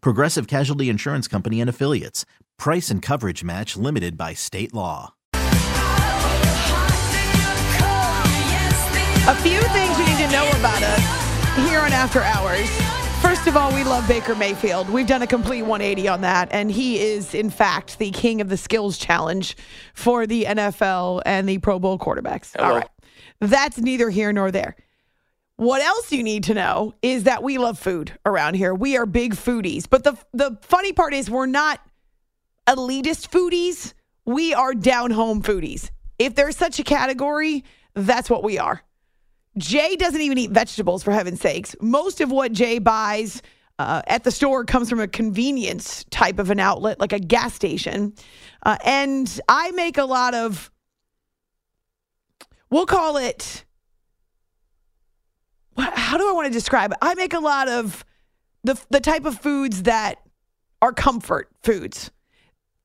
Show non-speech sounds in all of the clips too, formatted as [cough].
Progressive Casualty Insurance Company and Affiliates. Price and coverage match limited by state law. A few things you need to know about us here on After Hours. First of all, we love Baker Mayfield. We've done a complete 180 on that, and he is, in fact, the king of the skills challenge for the NFL and the Pro Bowl quarterbacks. All right. That's neither here nor there. What else you need to know is that we love food around here. We are big foodies. But the the funny part is we're not elitist foodies. We are down home foodies. If there's such a category, that's what we are. Jay doesn't even eat vegetables, for heaven's sakes. Most of what Jay buys uh, at the store comes from a convenience type of an outlet, like a gas station. Uh, and I make a lot of, we'll call it, how do I want to describe it? I make a lot of the, the type of foods that are comfort foods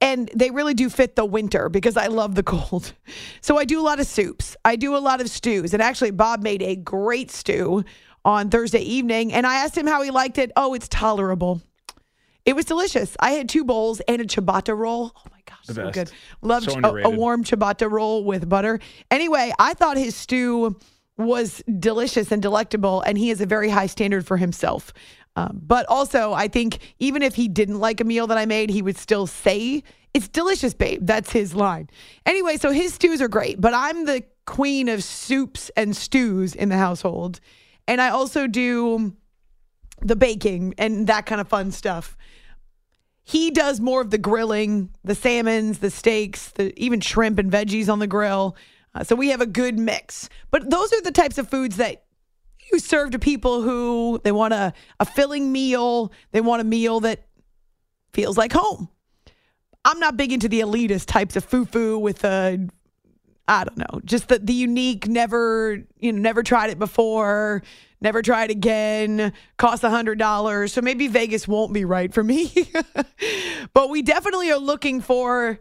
and they really do fit the winter because I love the cold. [laughs] So I do a lot of soups. I do a lot of stews. And actually, Bob made a great stew on Thursday evening. And I asked him how he liked it. Oh, it's tolerable. It was delicious. I had two bowls and a ciabatta roll. Oh my gosh, The so best. good. Loved So a, a warm ciabatta roll with butter. Anyway, I thought his stew was delicious and delectable, and he has a very high standard for himself. Um, but also, I think even if he didn't like a meal that I made, he would still say, It's delicious, babe. That's his line. Anyway, so his stews are great, but I'm the queen of soups and stews in the household. And I also do the baking and that kind of fun stuff. He does more of the grilling, the salmons, the steaks, the even shrimp and veggies on the grill. Uh, so we have a good mix. But those are the types of foods that you serve to people who they want a, a filling meal, they want a meal that feels like home. I'm not big into the elitist types of foo-foo with a I don't know, just the, the unique, never, you know, never tried it before, never tried again, cost a hundred dollars. So maybe Vegas won't be right for me. [laughs] but we definitely are looking for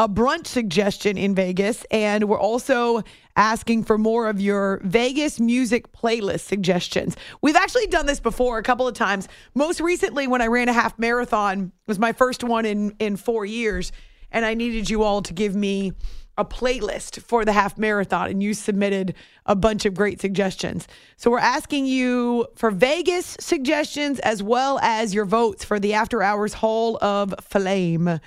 a brunch suggestion in Vegas. And we're also asking for more of your Vegas music playlist suggestions. We've actually done this before a couple of times. Most recently, when I ran a half marathon, was my first one in, in four years. And I needed you all to give me a playlist for the half marathon and you submitted a bunch of great suggestions. So we're asking you for Vegas suggestions as well as your votes for the After Hours Hall of Flame.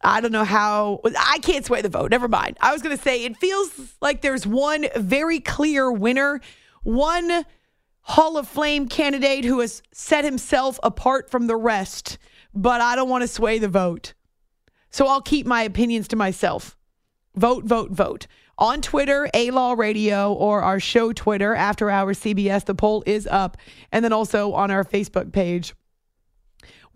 I don't know how I can't sway the vote. Never mind. I was going to say it feels like there's one very clear winner, one Hall of Fame candidate who has set himself apart from the rest, but I don't want to sway the vote. So I'll keep my opinions to myself. Vote, vote, vote. On Twitter, A Law Radio, or our show Twitter, After Hours CBS, the poll is up. And then also on our Facebook page.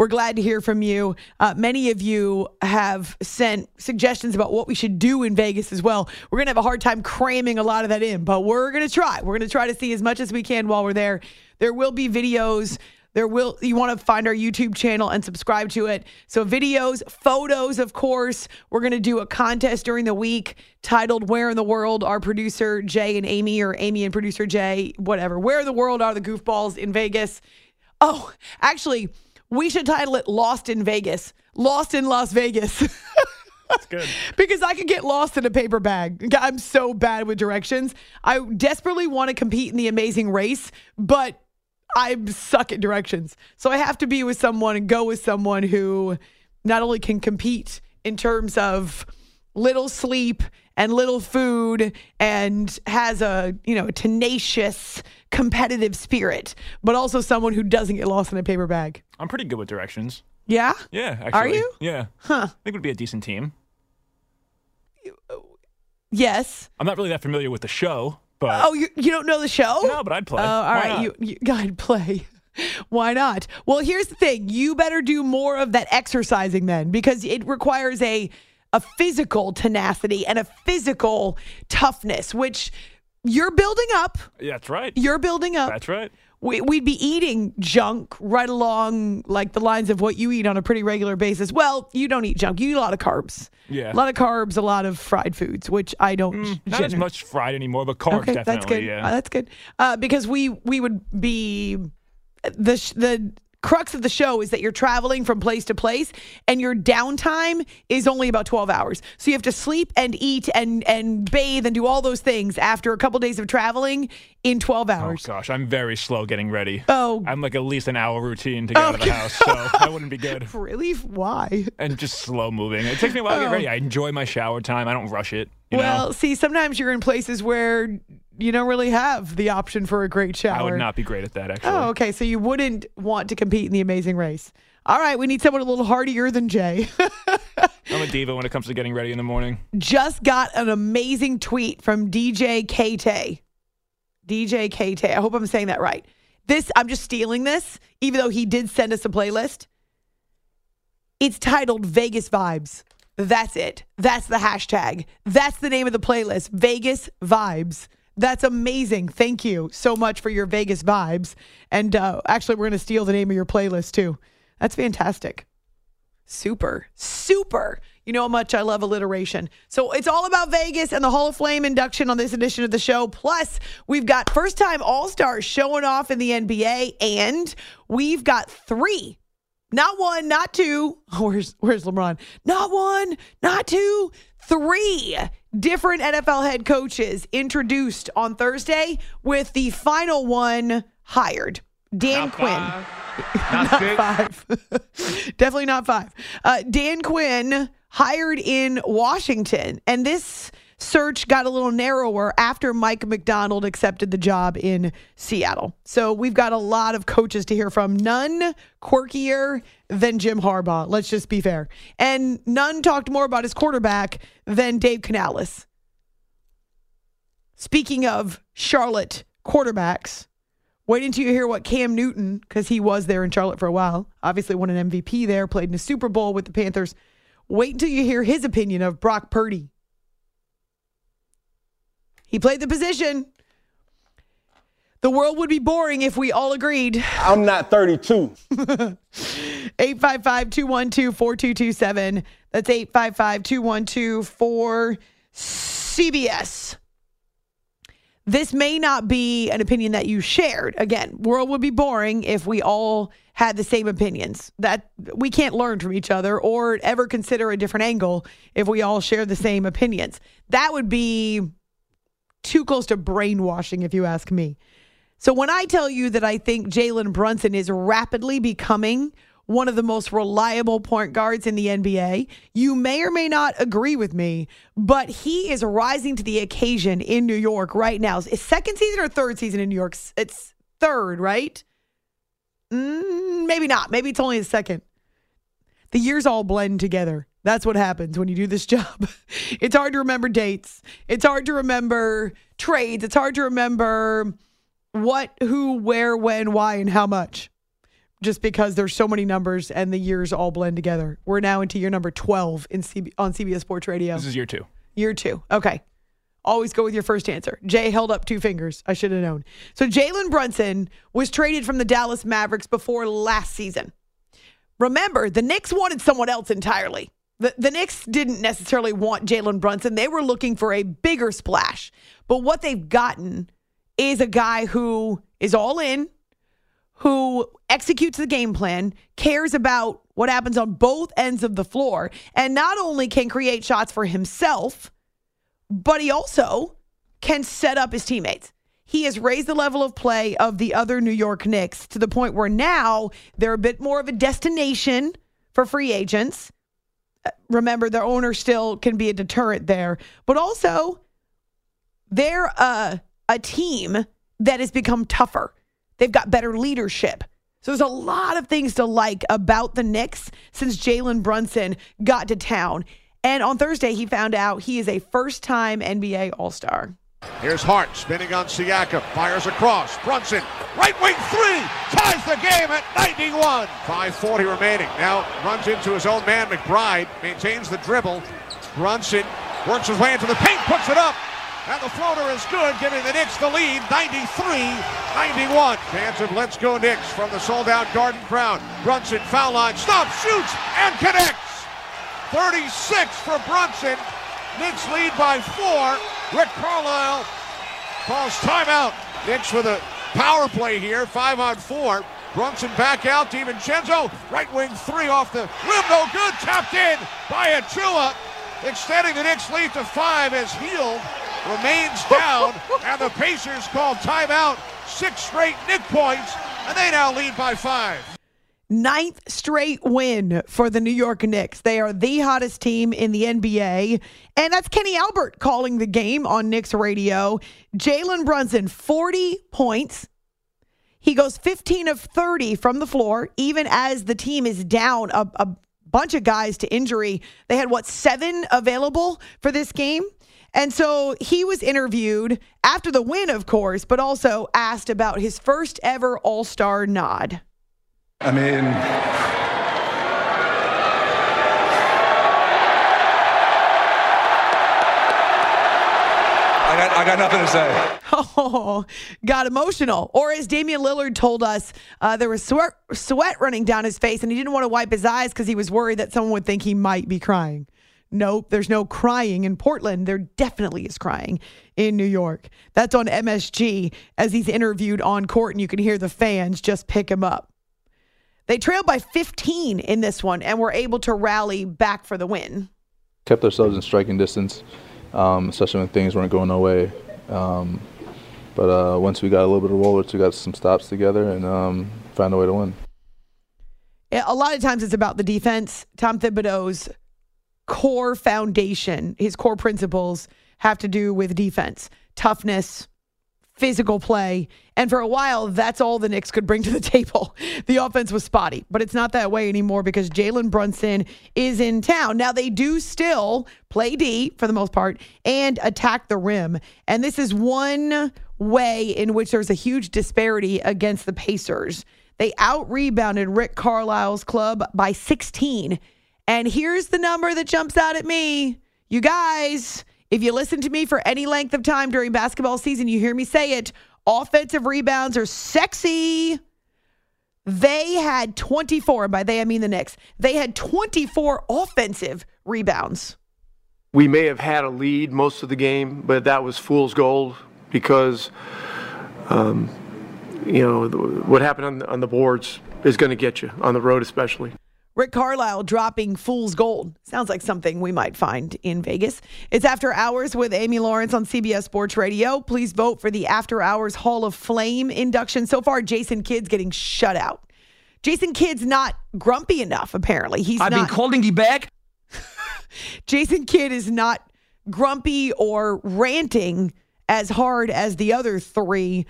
We're glad to hear from you. Uh, many of you have sent suggestions about what we should do in Vegas as well. We're going to have a hard time cramming a lot of that in, but we're going to try. We're going to try to see as much as we can while we're there. There will be videos. There will you want to find our YouTube channel and subscribe to it. So videos, photos, of course. We're going to do a contest during the week titled "Where in the World Are Producer Jay and Amy or Amy and Producer Jay, whatever. Where in the world are the goofballs in Vegas?" Oh, actually, we should title it "Lost in Vegas." Lost in Las Vegas. [laughs] That's good. because I could get lost in a paper bag. I'm so bad with directions. I desperately want to compete in the amazing race, but I suck at directions. So I have to be with someone and go with someone who not only can compete in terms of little sleep and little food and has a you know tenacious competitive spirit but also someone who doesn't get lost in a paper bag I'm pretty good with directions. yeah Yeah, actually. Are you? Yeah. huh I think we'd be a decent team. yes I'm not really that familiar with the show, but oh you, you don't know the show no, but I'd play. Oh, all Why right. not? You, you [laughs] gotta play. Why not? Well, here's the thing. You better do more of that exercising then, because it requires a a physical tenacity and a physical toughness, which you're building up. Yeah, that's right. You're building up. That's right. We, we'd be eating junk right along like the lines of what you eat on a pretty regular basis. Well, you don't eat junk. You eat a lot of carbs. Yeah. A lot of carbs, a lot of fried foods, which I don't. Not as much fried anymore, but carbs Okay, definitely. that's good. Yeah. Uh, that's good. Uh, because we we would be the sh- the crux of the show is that you're traveling from place to place and your downtime is only about 12 hours. So you have to sleep and eat and and bathe and do all those things after a couple days of traveling in 12 hours. Oh gosh, I'm very slow getting ready. Oh. I'm like at least an hour routine to get out of the house, so that wouldn't be good. [laughs] really? Why? And just slow moving. It takes me a while to Oh. get ready. I enjoy my shower time. I don't rush it. You well, know? see, sometimes you're in places where you don't really have the option for a great shower. I would not be great at that actually. Oh, okay. So you wouldn't want to compete in the amazing race. All right, we need someone a little hardier than Jay. [laughs] I'm a diva when it comes to getting ready in the morning. Just got an amazing tweet from DJ Kate. DJ Kate. I hope I'm saying that right. This, I'm just stealing this, even though he did send us a playlist. It's titled Vegas Vibes. That's it. That's the hashtag. That's the name of the playlist. Vegas Vibes. That's amazing. Thank you so much for your Vegas vibes. And uh, actually, we're going to steal the name of your playlist too. That's fantastic. Super, super. You know how much I love alliteration. So it's all about Vegas and the Hall of Fame induction on this edition of the show. Plus, we've got first time All Stars showing off in the NBA, and we've got three. Not one, not two. [laughs] Where's where's LeBron? Not one, not two, three different NFL head coaches introduced on Thursday, with the final one hired. Dan Quinn. [laughs] Not, five. [laughs] Definitely not five. Uh, Dan Quinn hired in Washington. And this search got a little narrower after Mike Macdonald accepted the job in Seattle. So we've got a lot of coaches to hear from. None quirkier than Jim Harbaugh. Let's just be fair. And none talked more about his quarterback than Dave Canales. Speaking of Charlotte quarterbacks, Wait until you hear what Cam Newton, because he was there in Charlotte for a while, obviously won an MVP there, played in a Super Bowl with the Panthers. Wait until you hear his opinion of Brock Purdy. He played the position. The world would be boring if we all agreed. I'm not 32. [laughs] 855 212 4227. That's 855 212 4 CBS. This may not be an opinion that you shared. Again, world would be boring if we all had the same opinions. That we can't learn from each other or ever consider a different angle if we all share the same opinions. That would be too close to brainwashing, if you ask me. So when I tell you that I think Jalen Brunson is rapidly becoming one of the most reliable point guards in the NBA, you may or may not agree with me, but he is rising to the occasion in New York right now. Is second season or third season in New York? It's third, right? Mm, maybe not. Maybe it's only the second. The years all blend together. That's what happens when you do this [laughs] job. It's hard to remember dates. It's hard to remember trades. It's hard to remember what, who, where, when, why, and how much. Just because there's so many numbers and the years all blend together. We're now into year number 12 in CB, on CBS Sports Radio. This is year two. Year two. Okay. Always go with your first answer. Jay held up two fingers. I should have known. So Jalen Brunson was traded from the Dallas Mavericks before last season. Remember, the Knicks wanted someone else entirely. The, the Knicks didn't necessarily want Jalen Brunson. They were looking for a bigger splash. But what they've gotten is a guy who is all in, who executes the game plan, cares about what happens on both ends of the floor, and not only can create shots for himself, but he also can set up his teammates. He has raised the level of play of the other New York Knicks to the point where now they're a bit more of a destination for free agents. Remember, their owner still can be a deterrent there, but also they're a, a team that has become tougher. They've got better leadership. So there's a lot of things to like about the Knicks since Jalen Brunson got to town. And on Thursday, he found out he is a first time NBA All Star. Here's Hart spinning on Siakam. Fires across. Brunson, right wing three. Ties the game at 91. 5.40 remaining. Now runs into his own man, McBride. Maintains the dribble. Brunson works his way into the paint, puts it up. And the floater is good, giving the Knicks the lead, 93-91. Fans of Let's Go Knicks from the sold-out Garden crowd. Brunson, foul line, stops, shoots, and connects. 36 for Brunson. Knicks lead by four. Rick Carlisle calls timeout. Knicks with a power play here, five on four. Brunson back out. DiVincenzo, right wing three off the rim, no good. Tapped in by Achiuwa. Extending the Knicks lead to five as Hield remains [laughs] down. and the Pacers call timeout. Six straight Knick points, and they now lead by five. Ninth straight win for the New York Knicks. They are the hottest team in the NBA. And that's Kenny Albert calling the game on Knicks radio. Jalen Brunson, 40 points. He goes 15 of 30 from the floor, even as the team is down a, a bunch of guys to injury. They had, what, seven available for this game? And so he was interviewed after the win, of course, but also asked about his first ever All Star nod. I mean, I got, I got nothing to say. [laughs] Oh, got emotional. Or as Damian Lillard told us, uh, there was sweat, sweat running down his face, and he didn't want to wipe his eyes because he was worried that someone would think he might be crying. Nope, there's no crying in Portland. There definitely is crying in New York. That's on MSG as he's interviewed on court, and you can hear the fans just pick him up. They trailed by 15 in this one and were able to rally back for the win. Kept ourselves in striking distance, um, especially when things weren't going our way. Um, but uh, once we got a little bit of rollers, we got some stops together and um, found a way to win. A lot of times it's about the defense. Tom Thibodeau's core foundation, his core principles have to do with defense, toughness, physical play. And for a while, that's all the Knicks could bring to the [laughs] table. The offense was spotty, but it's not that way anymore because Jalen Brunson is in town. Now, they do still play D for the most part and attack the rim. And this is one way in which there's a huge disparity against the Pacers. They out rebounded Rick Carlisle's club by 16. And here's the number that jumps out at me. You guys, if you listen to me for any length of time during basketball season, you hear me say it. Offensive rebounds are sexy. They had 24, and by they I mean the Knicks. They had 24 offensive rebounds. We may have had a lead most of the game, but that was fool's gold because, um, you know, what happened on the, on the boards is going to get you on the road, especially. Rick Carlisle dropping fool's gold. Sounds like something we might find in Vegas. It's After Hours with Amy Lawrence on CBS Sports Radio. Please vote for the After Hours Hall of Flame induction. So far, Jason Kidd's getting shut out. Jason Kidd's not grumpy enough, apparently. He's I've not, been calling you back. [laughs] Jason Kidd is not grumpy or ranting as hard as the other three.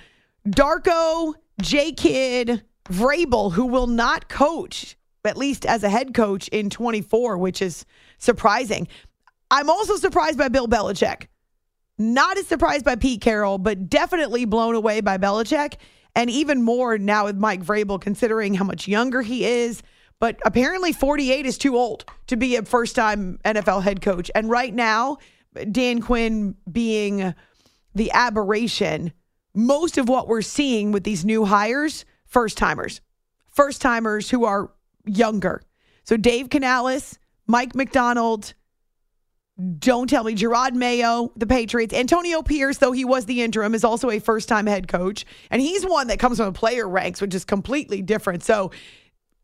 Darko, J Kidd, Vrabel, who will not coach at least as a head coach in 24, which is surprising. I'm also surprised by Bill Belichick. Not as surprised by Pete Carroll, but definitely blown away by Belichick. And even more now with Mike Vrabel, considering how much younger he is. But apparently, 48 is too old to be a first time NFL head coach. And right now, Dan Quinn being the aberration, most of what we're seeing with these new hires, first timers, first timers who are younger. So Dave Canales, Mike Macdonald, don't tell me Jerod Mayo, the Patriots. Antonio Pierce, though he was the interim, is also a first time head coach. And he's one that comes from the player ranks, which is completely different. So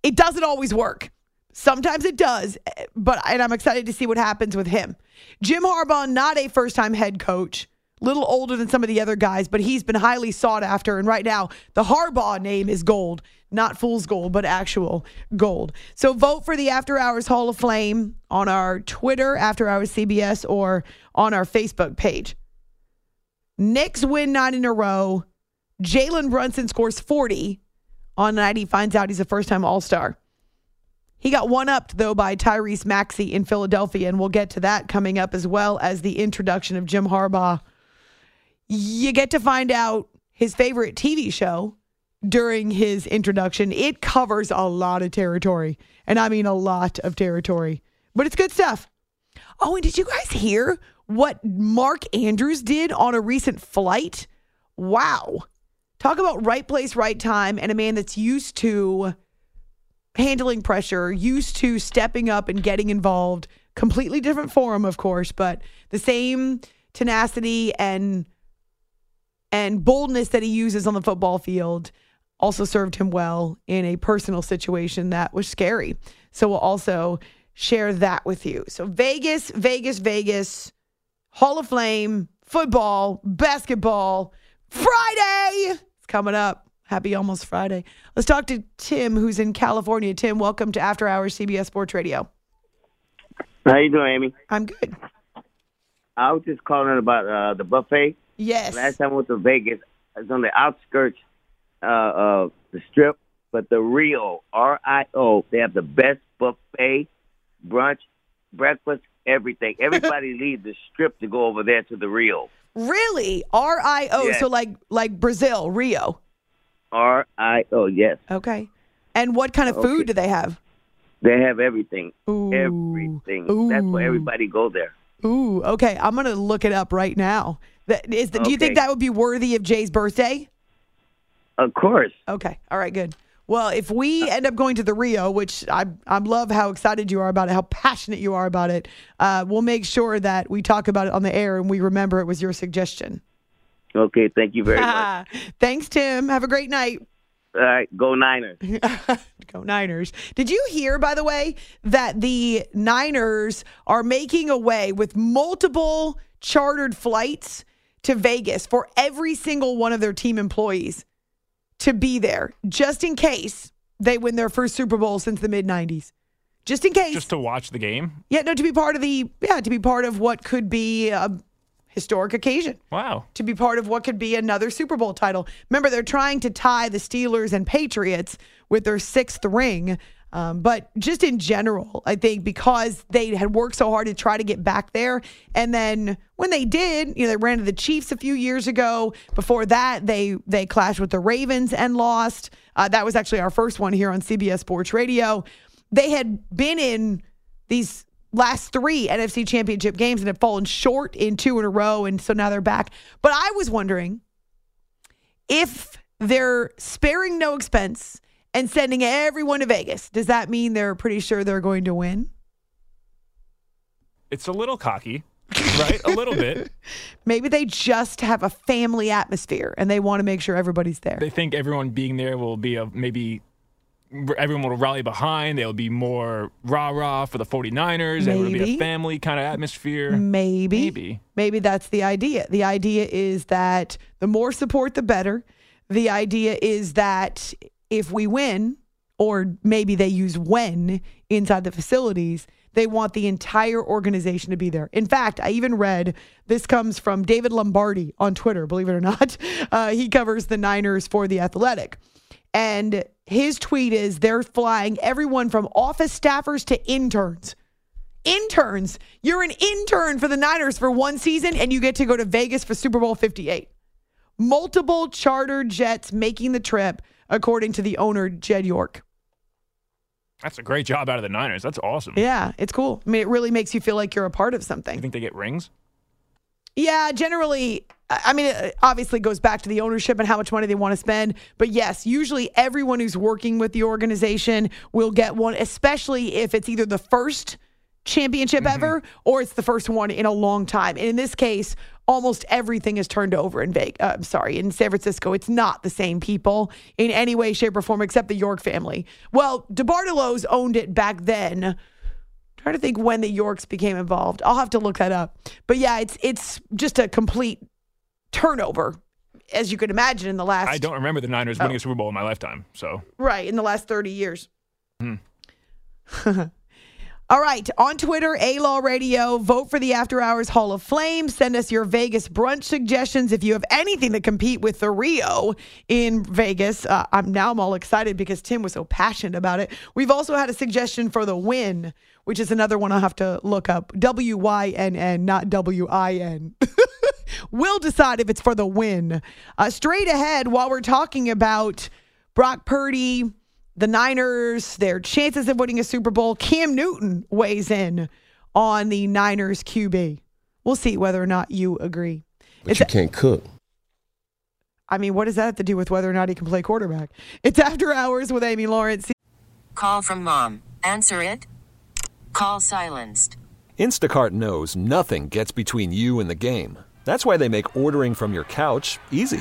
it doesn't always work. Sometimes it does, eh, but and I'm excited to see what happens with him. Jim Harbaugh, not a first time head coach, little older than some of the other guys, but he's been highly sought after. And right now, the Harbaugh name is gold, not fool's gold, but actual gold. So vote for the After Hours Hall of Fame on our Twitter, After Hours CBS, or on our Facebook page. Knicks win nine in a row. Jalen Brunson scores 40 on night he finds out he's a first time All Star. He got one upped, though, by Tyrese Maxey in Philadelphia, and we'll get to that coming up as well as the introduction of Jim Harbaugh. You get to find out his favorite TV show during his introduction. It covers a lot of territory, and I mean a lot of territory, but it's good stuff. Oh, and did you guys hear what Mark Andrews did on a recent flight? Wow. Talk about right place, right time, and a man that's used to handling pressure, used to stepping up and getting involved. Completely different forum, of course, but the same tenacity and and boldness that he uses on the football field also served him well in a personal situation that was scary. So we'll also share that with you. So Vegas, Vegas, Vegas, Hall of Fame, football, basketball, Friday. It's coming up. Happy almost Friday. Let's talk to Tim, who's in California. Tim, welcome to After Hours CBS Sports Radio. How you doing, Amy? I'm good. I was just calling about uh, the buffet. Yes. Last time I went to Vegas, I was on the outskirts uh, of the strip, but the Rio, R I O, they have the best buffet, brunch, breakfast, everything. [laughs] Everybody leaves the strip to go over there to the Rio. Really? R I O. Yes. So like like Brazil, Rio. R I O, yes. Okay. And what kind of food do they have? They have everything. Ooh. Everything. That's why everybody go there. Ooh, okay. I'm gonna look it up right now. That is. The, Do you think that would be worthy of Jay's birthday? Of course. Okay. All right. Good. Well, if we end up going to the Rio, which I I love how excited you are about it, how passionate you are about it, uh, we'll make sure that we talk about it on the air and we remember it was your suggestion. Okay, thank you very much. [laughs] Thanks, Tim. Have a great night. All right, go Niners. [laughs] Go Niners. Did you hear, by the way, that the Niners are making away with multiple chartered flights to Vegas for every single one of their team employees to be there, just in case they win their first Super Bowl since the mid 90s? Just in case. Just to watch the game. yeah, no, to be part of the, yeah, to be part of what could be a historic occasion Wow. to be part of what could be another Super Bowl title. Remember, they're trying to tie the Steelers and Patriots with their sixth ring. Um, but just in general, I think because they had worked so hard to try to get back there, and then when they did, you know, they ran to the Chiefs a few years ago. Before that, they they clashed with the Ravens and lost. Uh, that was actually our first one here on CBS Sports Radio. They had been in these last three NFC championship games and had fallen short in two in a row. And so now they're back. But I was wondering if they're sparing no expense and sending everyone to Vegas, does that mean they're pretty sure they're going to win? It's a little cocky, right? a little bit. [laughs] Maybe they just have a family atmosphere and they want to make sure everybody's there. They think everyone being there will be a maybe everyone will rally behind. There'll be more rah rah for the 49ers. There will be a family kind of atmosphere. Maybe. Maybe. Maybe that's the idea. The idea is that the more support, the better. The idea is that if we win, or maybe they use when inside the facilities, they want the entire organization to be there. In fact, I even read this comes from David Lombardi on Twitter, believe it or not. [laughs] Uh, he covers the Niners for The Athletic. And his tweet is they're flying everyone from office staffers to interns interns. You're an intern for the Niners for one season and you get to go to Vegas for Super Bowl 58. Multiple charter jets making the trip, according to the owner, Jed York. That's a great job out of the Niners. That's awesome. Yeah, it's cool. I mean, it really makes you feel like you're a part of something. You think they get rings? Yeah, generally, I mean, it obviously goes back to the ownership and how much money they want to spend. But yes, usually everyone who's working with the organization will get one, especially if it's either the first championship mm-hmm. ever or it's the first one in a long time. And in this case, almost everything is turned over in Vegas. Uh, I'm sorry, in San Francisco. It's not the same people in any way, shape, or form except the York family. Well, DeBartolo's owned it back then trying to think when the Yorks became involved. I'll have to look that up. But yeah, it's it's just a complete turnover, as you can imagine in the last. I don't remember the Niners winning Oh. a Super Bowl in my lifetime. So Right, in the last 30 years. Hmm. [laughs] All right, on Twitter, A Law Radio, vote for the After Hours Hall of Fame. Send us your Vegas brunch suggestions if you have anything to compete with the Rio in Vegas. Uh, I'm now I'm all excited because Tim was so passionate about it. We've also had a suggestion for the win, which is another one I'll have to look up. W Y N N, not W I N. [laughs] We'll decide if it's for the win. Uh, straight ahead, while we're talking about Brock Purdy, the Niners, their chances of winning a Super Bowl, Cam Newton weighs in on the Niners QB. We'll see whether or not you agree. But you can't cook. I mean, what does that have to do with whether or not he can play quarterback? It's After Hours with Amy Lawrence. Call from mom. Answer it. Call silenced. Instacart knows nothing gets between you and the game. That's why they make ordering from your couch easy.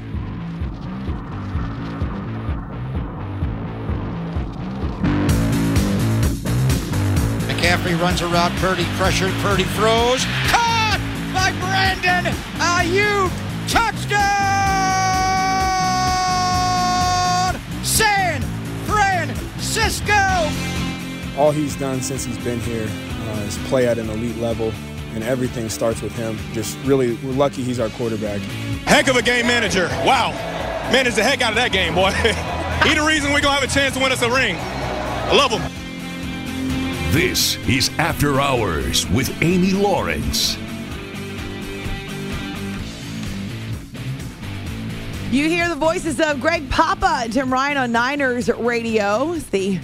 McCaffrey runs around Purdy, pressured. Purdy throws. Caught by Brandon Aiyuk. Touchdown! San Francisco! all he's done since he's been here uh, is play at an elite level, and everything starts with him. Just really, we're lucky he's our quarterback. Heck of a game manager. Wow. Managed the heck out of that game, boy. [laughs] he the reason we're going to have a chance to win us a ring. I love him. This is After Hours with Amy Lawrence. You hear the voices of Greg Papa and Tim Ryan on Niners Radio. The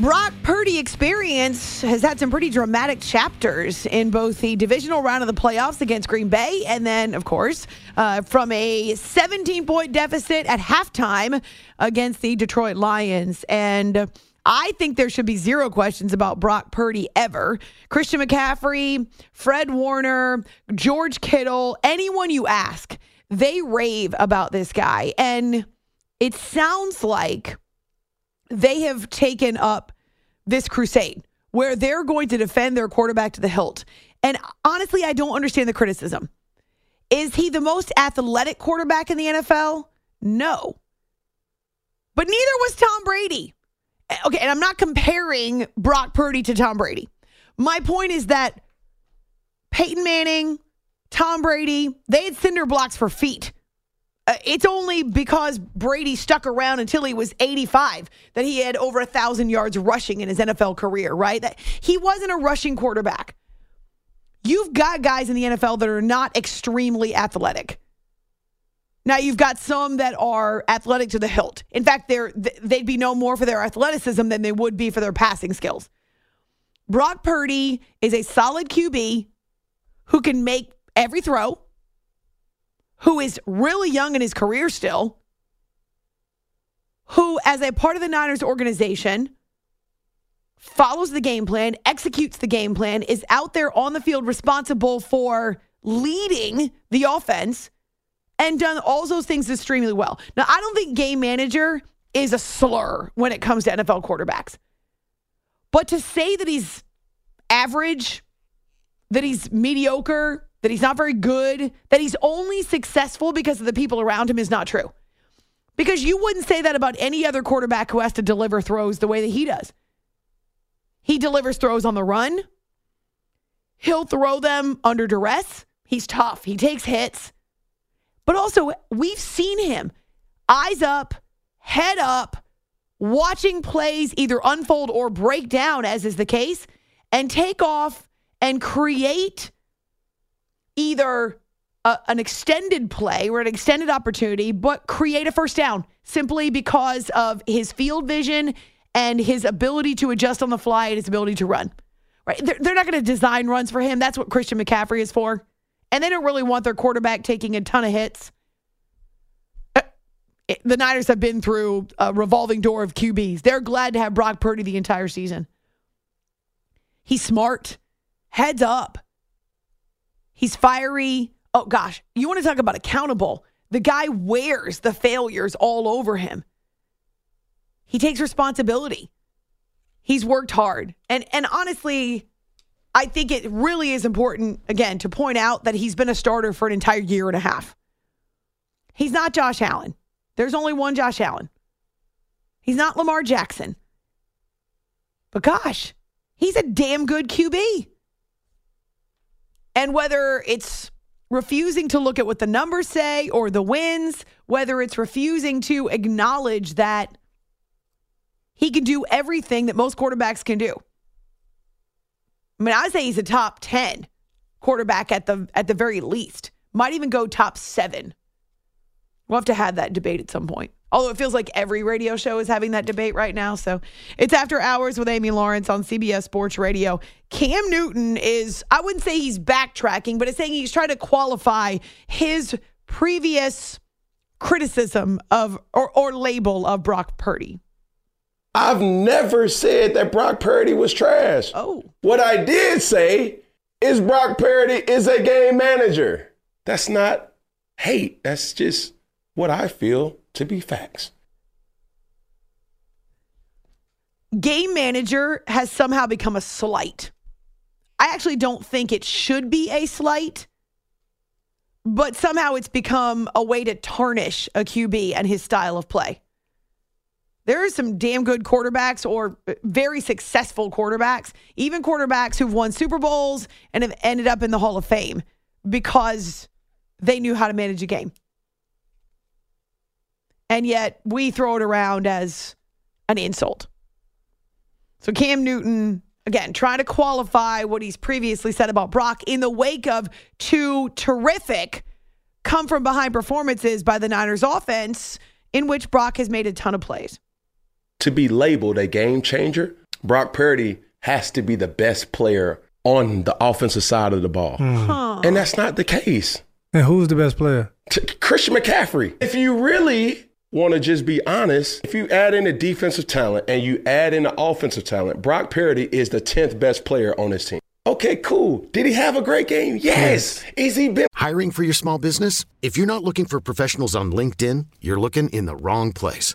Brock Purdy experience has had some pretty dramatic chapters in both the divisional round of the playoffs against Green Bay, and then, of course, uh, from a 17 point deficit at halftime against the Detroit Lions. And I think there should be zero questions about Brock Purdy ever. Christian McCaffrey, Fred Warner, George Kittle, anyone you ask, they rave about this guy. And it sounds like they have taken up this crusade where they're going to defend their quarterback to the hilt. And honestly, I don't understand the criticism. Is he the most athletic quarterback in the NFL? No. But neither was Tom Brady. Okay, and I'm not comparing Brock Purdy to Tom Brady. My point is that Peyton Manning, Tom Brady, they had cinder blocks for feet. Uh, it's only because Brady stuck around until he was 85 that he had over a thousand yards rushing in his NFL career, right? That he wasn't a rushing quarterback. You've got guys in the NFL that are not extremely athletic. Now you've got some that are athletic to the hilt. In fact, they're they'd be no more for their athleticism than they would be for their passing skills. Brock Purdy is a solid QB who can make every throw, who is really young in his career still, who, as a part of the Niners organization, follows the game plan, executes the game plan, is out there on the field responsible for leading the offense and done all those things extremely well. Now, I don't think game manager is a slur when it comes to NFL quarterbacks. But to say that he's average, that he's mediocre, that he's not very good, that he's only successful because of the people around him is not true. Because you wouldn't say that about any other quarterback who has to deliver throws the way that he does. He delivers throws on the run. He'll throw them under duress. He's tough. He takes hits. But also, we've seen him eyes up, head up, watching plays either unfold or break down, as is the case, and take off and create either a, an extended play or an extended opportunity, but create a first down simply because of his field vision and his ability to adjust on the fly and his ability to run. Right? They're, they're not going to design runs for him. That's what Christian McCaffrey is for. And they don't really want their quarterback taking a ton of hits. Uh, The Niners have been through a revolving door of QBs. They're glad to have Brock Purdy the entire season. He's smart, heads up. He's fiery. Oh, gosh. You want to talk about accountable? The guy wears the failures all over him. He takes responsibility. He's worked hard. And and honestly, I think it really is important again to point out that he's been a starter for an entire year and a half. He's not Josh Allen. There's only one Josh Allen. He's not Lamar Jackson. But gosh, he's a damn good QB. And whether it's refusing to look at what the numbers say or the wins, whether it's refusing to acknowledge that he can do everything that most quarterbacks can do. I mean, I say he's a top 10 quarterback at the at the very least. Might even go top 7. We'll have to have that debate at some point. Although it feels like every radio show is having that debate right now. So it's after hours with Amy Lawrence on CBS Sports Radio. Cam Newton is, I wouldn't say he's backtracking, but it's saying he's trying to qualify his previous criticism of or, or label of Brock Purdy. I've never said that Brock Purdy was trash. Oh. What I did say is Brock Purdy is a game manager. That's not hate. That's just what I feel to be facts. Game manager has somehow become a slight. I actually don't think it should be a slight, but somehow it's become a way to tarnish a QB and his style of play. There are some damn good quarterbacks or uh, very successful quarterbacks, even quarterbacks who've won Super Bowls and have ended up in the Hall of Fame because they knew how to manage a game. And yet we throw it around as an insult. So Cam Newton, again, trying to qualify what he's previously said about Brock in the wake of two terrific come from behind performances by the Niners offense in which Brock has made a ton of plays to be labeled a game changer, Brock Purdy has to be the best player on the offensive side of the ball. Hmm. Huh. And that's not the case. And who's the best player? T- Christian McCaffrey. If you really want to just be honest, if you add in the defensive talent and you add in the offensive talent, Brock Purdy is the 10th best player on his team. Okay, cool. Did he have a great game? Yes. Is he been Hiring for your small business? If you're not looking for professionals on LinkedIn, you're looking in the wrong place.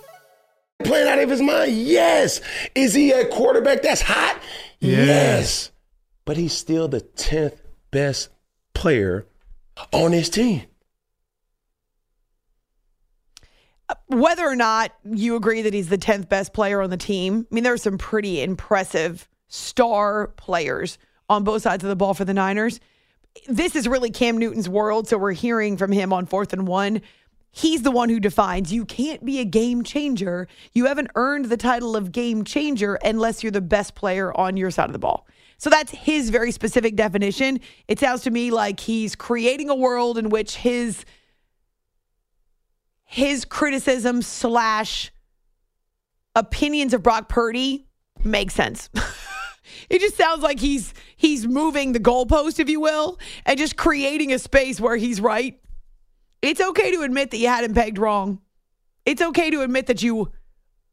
Playing out of his mind? Yes. Is he a quarterback that's hot? Yes. yes. But he's still the 10th best player on his team. Uh, whether or not you agree that he's the 10th best player on the team, I mean, there are some pretty impressive star players on both sides of the ball for the Niners. This is really Cam Newton's world, so we're hearing from him on fourth and one. He's the one who defines you can't be a game changer. You haven't earned the title of game changer unless you're the best player on your side of the ball. So that's his very specific definition. It sounds to me like he's creating a world in which his his criticism slash opinions of Brock Purdy make sense. [laughs] it just sounds like he's he's moving the goalpost, if you will, and just creating a space where he's right. It's okay to admit that you had him pegged wrong. It's okay to admit that you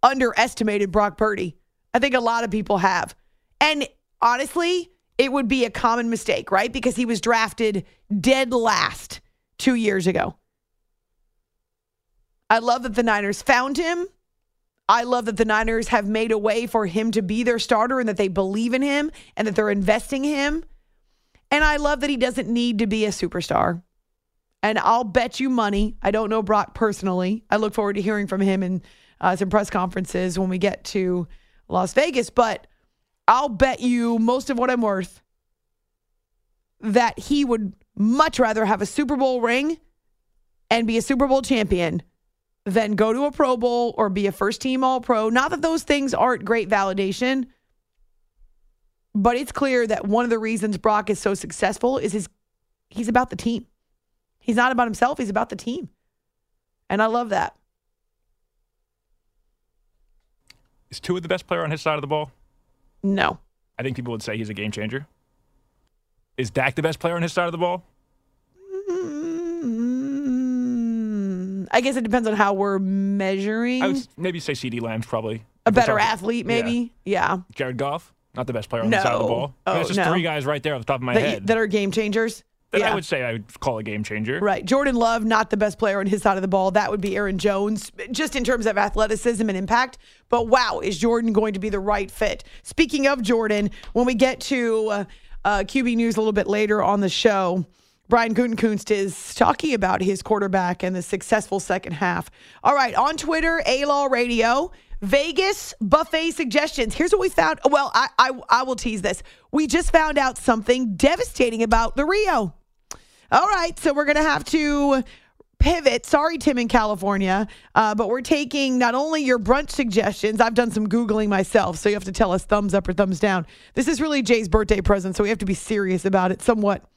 underestimated Brock Purdy. I think a lot of people have. And honestly, it would be a common mistake, right? Because he was drafted dead last two years ago. I love that the Niners found him. I love that the Niners have made a way for him to be their starter and that they believe in him and that they're investing him. And I love that he doesn't need to be a superstar. And I'll bet you money. I don't know Brock personally. I look forward to hearing from him in uh, some press conferences when we get to Las Vegas. But I'll bet you most of what I'm worth that he would much rather have a Super Bowl ring and be a Super Bowl champion than go to a Pro Bowl or be a first team All Pro. Not that those things aren't great validation, but it's clear that one of the reasons Brock is so successful is his he's about the team. He's not about himself, he's about the team. And I love that. Is Tua the best player on his side of the ball? No. I think people would say he's a game changer. Is Dak the best player on his side of the ball? Mm, I guess it depends on how we're measuring. I would maybe say CeeDee Lamb's probably a better athlete, maybe. Yeah. yeah. Jared Goff, not the best player on no. the side of the ball. Oh, I mean, it's just oh, no. three guys right there off the top of my that, head that are game changers. That yeah. I would say I would call a game changer. Right. Jordan Love, not the best player on his side of the ball. That would be Aaron Jones, just in terms of athleticism and impact. But wow, is Jordan going to be the right fit? Speaking of Jordan, when we get to uh, uh, QB News a little bit later on the show, Brian Gutekunst is talking about his quarterback and the successful second half. All right, on Twitter, A Law Radio, Vegas buffet suggestions. Here's what we found. Well, I, I I will tease this. We just found out something devastating about the Rio. All right, so we're gonna have to pivot. Sorry, Tim in California, uh, but we're taking not only your brunch suggestions. I've done some googling myself, so you have to tell us thumbs up or thumbs down. This is really Jay's birthday present, so we have to be serious about it, somewhat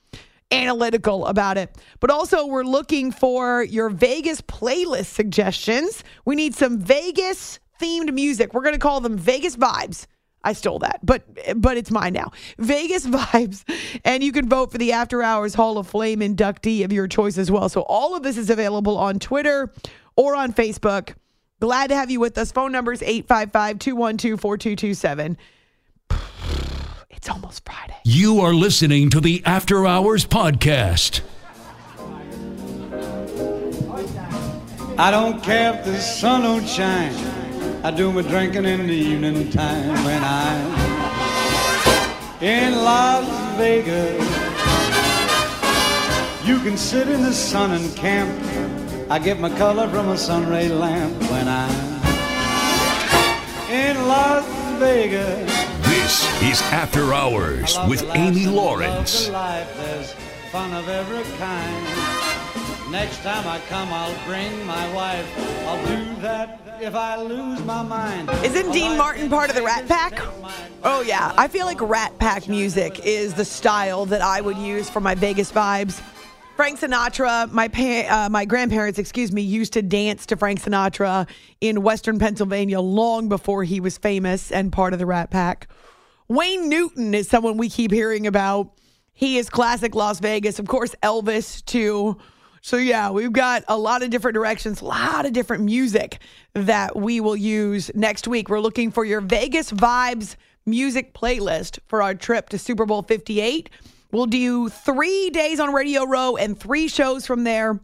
analytical about it. But also, we're looking for your Vegas playlist suggestions. We need some Vegas themed music. We're going to call them Vegas Vibes. I stole that, but but it's mine now. Vegas [laughs] vibes, and you can vote for the After Hours Hall of Fame inductee of your choice as well. So all of this is available on Twitter or on Facebook. Glad to have you with us. Phone numbers 855-212-4227. [sighs] It's almost Friday. You are listening to the After Hours Podcast. I don't care if the sun don't shine. I do my drinking in the evening time when I'm in Las Vegas. You can sit in the sun and camp. I get my color from a sunray lamp when I'm in Las Vegas. This is After Hours with Amy Lawrence. Next time I come, I'll bring my wife. I'll do that if I lose my mind. Isn't Dean Martin part of the Rat Pack? Oh, yeah. I feel like Rat Pack music is the style that I would use for my Vegas vibes. Frank Sinatra, my pa- uh, my grandparents, excuse me, used to dance to Frank Sinatra in Western Pennsylvania long before he was famous and part of the Rat Pack. Wayne Newton is someone we keep hearing about. He is classic Las Vegas, of course, Elvis too. So yeah, we've got a lot of different directions, a lot of different music that we will use next week. We're looking for your Vegas vibes music playlist for our trip to Super Bowl 58. We'll do three days on Radio Row and three shows from there.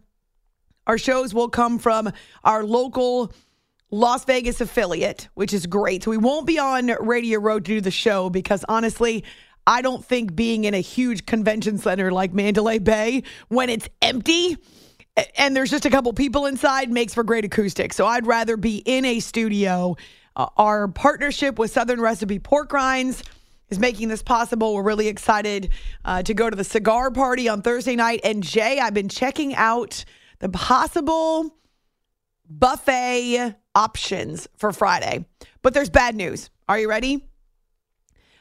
Our shows will come from our local Las Vegas affiliate, which is great. So we won't be on Radio Row to do the show because honestly, I don't think being in a huge convention center like Mandalay Bay when it's empty and there's just a couple people inside makes for great acoustics. So I'd rather be in a studio. Uh, our partnership with Southern Recipe Pork Rinds is making this possible. We're really excited uh, to go to the cigar party on Thursday night. And Jay, I've been checking out the possible buffet options for Friday. But there's bad news. Are you ready?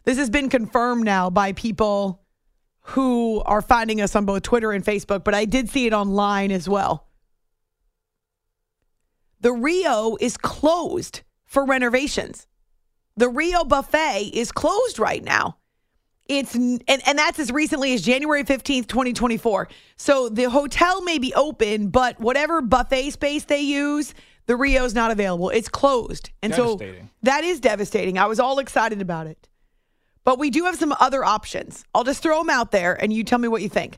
This has been confirmed now by people who are finding us on both Twitter and Facebook, but I did see it online as well. The Rio is closed for renovations. The Rio buffet is closed right now. It's and, and that's as recently as January 15th, 2024. So the hotel may be open, but whatever buffet space they use, the Rio's not available. It's closed. And so that is devastating. I was all excited about it. But we do have some other options. I'll just throw them out there and you tell me what you think.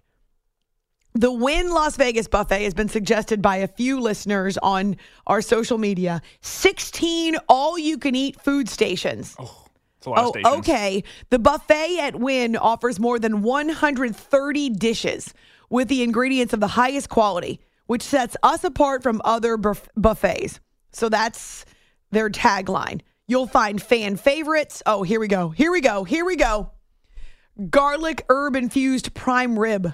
The Wynn Las Vegas buffet has been suggested by a few listeners on our social media. 16 all you can eat food stations. Oh, a lot Oh, okay. The buffet at Wynn offers more than 130 dishes with the ingredients of the highest quality, which sets us apart from other buff- buffets. So that's their tagline. You'll find fan favorites. Oh, here we go. Here we go. Here we go. Garlic herb infused prime rib.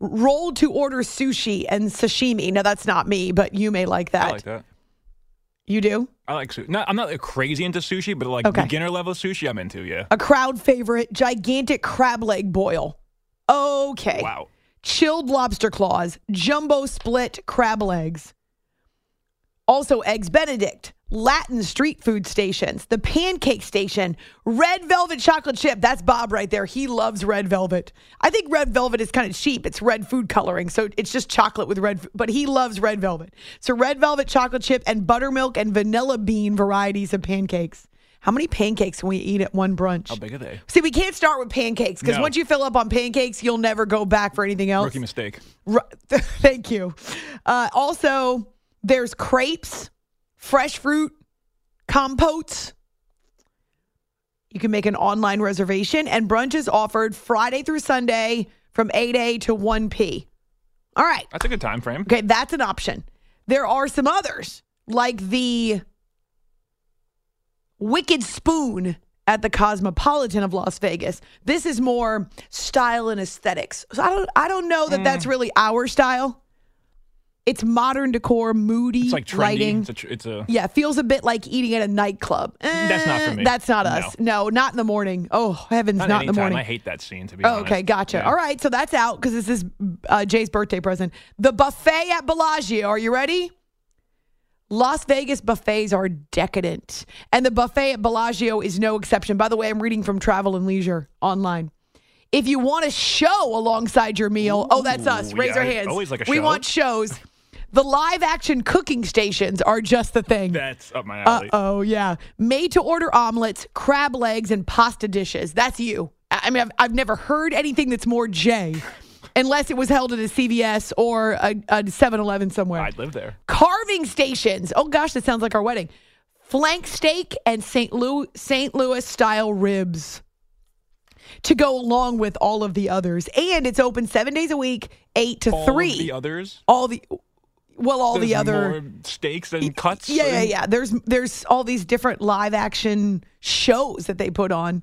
Roll to order sushi and sashimi. Now, that's not me, but you may like that. I like that. You do? I like sushi. No, I'm not like, crazy into sushi, but like Okay. beginner level sushi, I'm into. Yeah. A crowd favorite, gigantic crab leg boil. Okay. Wow. Chilled lobster claws, jumbo split crab legs. Also, Eggs Benedict, Latin street food stations, the Pancake Station, Red Velvet Chocolate Chip. That's Bob right there. He loves red velvet. I think red velvet is kind of cheap. It's red food coloring, so it's just chocolate with red, but he loves red velvet. So, red velvet chocolate chip and buttermilk and vanilla bean varieties of pancakes. How many pancakes can we eat at one brunch? How big are they? See, we can't start with pancakes because No. once you fill up on pancakes, you'll never go back for anything else. Rookie mistake. Ru- [laughs] Thank you. Uh, also, there's crepes, fresh fruit, compotes. You can make an online reservation, and brunch is offered Friday through Sunday from 8A to 1P. All right. That's a good time frame. Okay, that's an option. There are some others, like the Wicked Spoon at the Cosmopolitan of Las Vegas. This is more style and aesthetics. So I don't I don't know that that's Mm. really our style. It's modern decor, moody It's like trendy. lighting. It's a, tr- it's a yeah, it feels a bit like eating at a nightclub. That's not for Eh, me. That's not us. No, not in the morning. Oh, heavens, not, not, in the morning. I hate that scene. To be Oh, honest. okay, gotcha. Yeah. All right, so that's out because this is uh, Jay's birthday present. The buffet at Bellagio. Are you ready? Las Vegas buffets are decadent, and the buffet at Bellagio is no exception. By the way, I'm reading from Travel and Leisure online. If you want a show alongside your meal, oh, that's us. Raise yeah, our hands. always like a show. we want shows. The live action cooking stations are just the thing. That's up my alley. oh, yeah. Made to order omelets, crab legs, and pasta dishes. That's you. I mean, I've, I've never heard anything that's more Jay, unless it was held at a CVS or a 7 Eleven somewhere. I'd live there. Carving stations. Oh, gosh, that sounds like our wedding. Flank steak and St. Louis, St. Louis style ribs to go along with all of the others. And it's open seven days a week, eight to All three. the others. all the, well, all the other. more steaks and cuts. Yeah, yeah, yeah. There's there's all these different live action shows that they put on.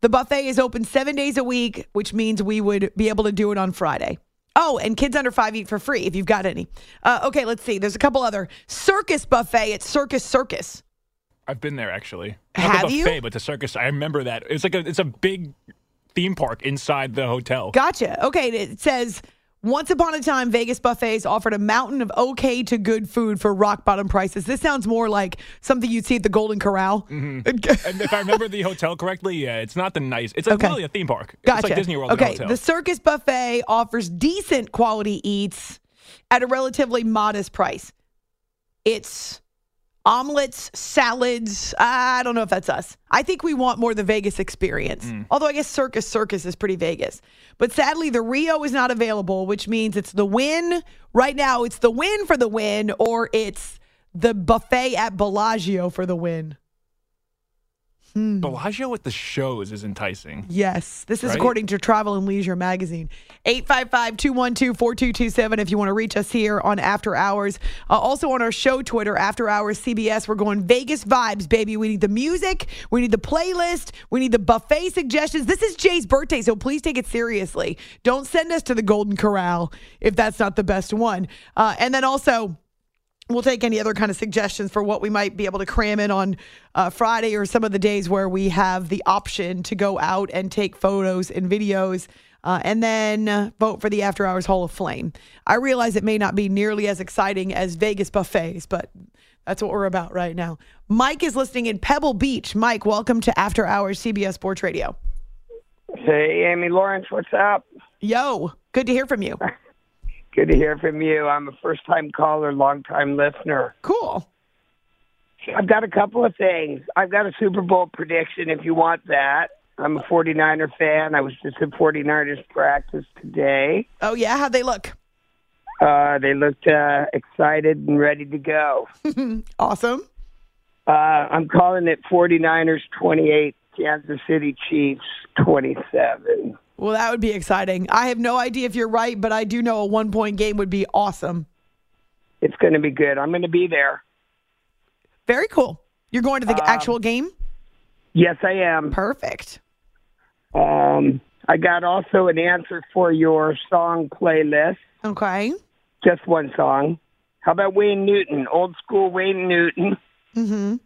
The buffet is open seven days a week, which means we would be able to do it on Friday. Oh, and kids under five eat for free if you've got any. Uh, okay, let's see. There's a couple other circus buffet at Circus Circus. I've been there actually. Have Not the you? but the circus. I remember that. It's like a it's a big theme park inside the hotel. Gotcha. Okay, it says once upon a time, Vegas buffets offered a mountain of okay to good food for rock bottom prices. This sounds more like something you'd see at the Golden Corral. Mhm. [laughs] and if I remember the hotel correctly, yeah, it's not the nice. It's like Okay. really a theme park. Gotcha. It's like Disney World. Okay, hotel. the Circus Buffet offers decent quality eats at a relatively modest price. It's omelets, salads. I don't know if that's us. I think we want more the Vegas experience. Mm. Although I guess Circus Circus is pretty Vegas. But sadly, the Rio is not available, which means it's the Wynn. Right now, it's the Wynn for the win, or it's the buffet at Bellagio for the win. Bellagio with the shows is enticing. Yes. This is Right? according to Travel and Leisure magazine. 855 212 4227 if you want to reach us here on After Hours. Uh, also on our show Twitter, After Hours CBS, we're going Vegas vibes, baby. We need the music, we need the playlist, we need the buffet suggestions. This is Jay's birthday, so please take it seriously. Don't send us to the Golden Corral if that's not the best one. Uh, and then also, We'll take any other kind of suggestions for what we might be able to cram in on uh, Friday or some of the days where we have the option to go out and take photos and videos. Uh, and then uh, vote for the After Hours Hall of Flame. I realize it may not be nearly as exciting as Vegas buffets, but that's what we're about right now. Mike is listening in Pebble Beach. Mike, welcome to After Hours CBS Sports Radio. Hey, Amy Lawrence, what's up? Yo, good to hear from you. [laughs] Good to hear from you. I'm a first time caller, long time listener. Cool. I've got a couple of things. I've got a Super Bowl prediction if you want that. I'm a 49er fan. I was just at 49ers practice today. Oh, yeah? How'd they look? Uh, they looked uh, excited and ready to go. [laughs] awesome. Uh, I'm calling it 49ers 28, Kansas City Chiefs 27. Well, that would be exciting. I have no idea if you're right, but I do know a one point game would be awesome. It's going to be good. I'm going to be there. Very cool. You're going to the Um, actual game? Yes, I am. Perfect. Um, I got also an answer for your song playlist. Okay. Just one song. How about Wayne Newton? Old school Wayne Newton. Mm-hmm.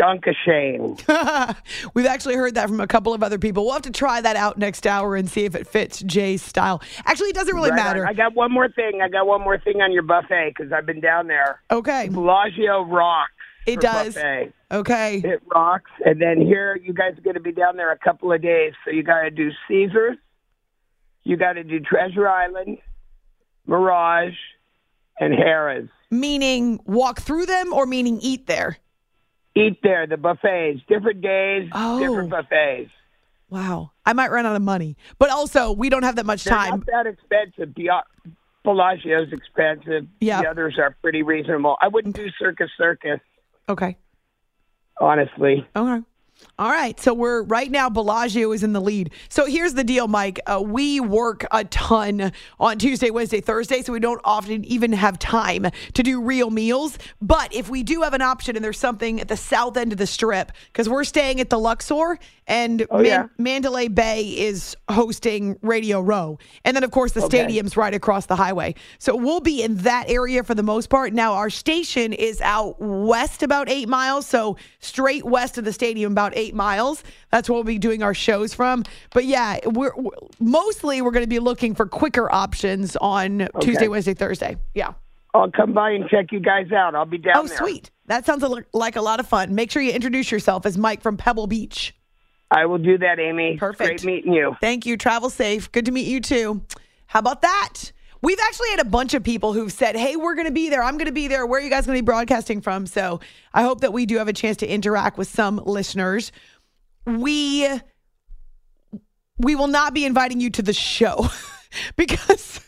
Danke Schoen. [laughs] We've actually heard that from a couple of other people. We'll have to try that out next hour and see if it fits Jay's style. Actually, it doesn't really Right on. matter. I got one more thing. I got one more thing on your buffet because I've been down there. Okay. Bellagio rocks. It does. Buffet. Okay. It rocks. And then here, you guys are going to be down there a couple of days. So you got to do Caesars. You got to do Treasure Island, Mirage, and Harrah's. Meaning walk through them or meaning eat there? Eat there, the buffets, different days, Oh. different buffets. Wow. I might run out of money. But also, we don't have that much They're time. not that expensive. Bellagio's uh, expensive. Yeah. The others are pretty reasonable. I wouldn't do Circus Circus, Okay. honestly. Okay. All right. So we're right now, Bellagio is in the lead. So here's the deal, Mike. Uh, we work a ton on Tuesday, Wednesday, Thursday, so we don't often even have time to do real meals. But if we do have an option and there's something at the south end of the strip, because we're staying at the Luxor and Oh, yeah. Mandalay Bay is hosting Radio Row. And then, of course, the Okay. stadium's right across the highway. So we'll be in that area for the most part. Now, our station is out west about eight miles. So straight west of the stadium, about eight miles. That's where we'll be doing our shows from. But yeah, we're, we're mostly we're going to be looking for quicker options on Tuesday, Wednesday, Thursday. Yeah. I'll come by and check you guys out. I'll be down Oh, there. sweet. That sounds like a lot of fun. Make sure you introduce yourself as Mike from Pebble Beach. I will do that, Amy. Perfect. Great meeting you. Thank you. Travel safe. Good to meet you too. How about that? We've actually had a bunch of people who've said, Hey, we're going to be there. I'm going to be there. Where are you guys going to be broadcasting from? So I hope that we do have a chance to interact with some listeners. We we will not be inviting you to the show [laughs] because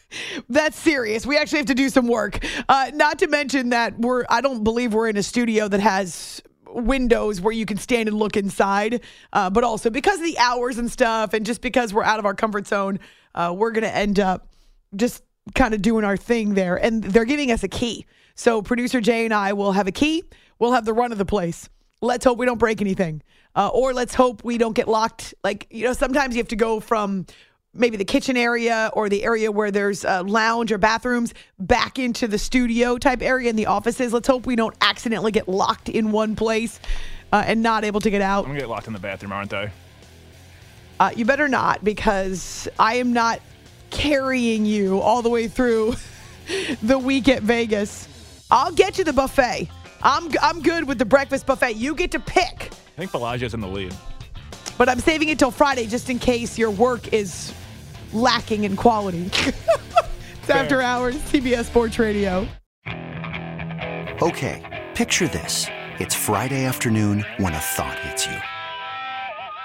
that's serious. We actually have to do some work. Uh, not to mention that we're, I don't believe we're in a studio that has windows where you can stand and look inside. Uh, but also because of the hours and stuff, and just because we're out of our comfort zone, uh, we're going to end up just kind of doing our thing there. And they're giving us a key. So producer Jay and I will have a key. We'll have the run of the place. Let's hope we don't break anything. Uh, or let's hope we don't get locked. Like, you know, sometimes you have to go from maybe the kitchen area or the area where there's a lounge or bathrooms back into the studio type area in the offices. Let's hope we don't accidentally get locked in one place uh, and not able to get out. I'm gonna get locked in the bathroom, aren't I? Uh, you better not because I am not carrying you all the way through [laughs] the week at Vegas. I'll get you the buffet. I'm I'm good with the breakfast buffet. You get to pick, I think Bellagio's in the lead. but I'm saving it till Friday just in case your work is lacking in quality. [laughs] it's after hours, CBS Sports Radio. Okay, picture this. It's Friday afternoon when a thought hits you.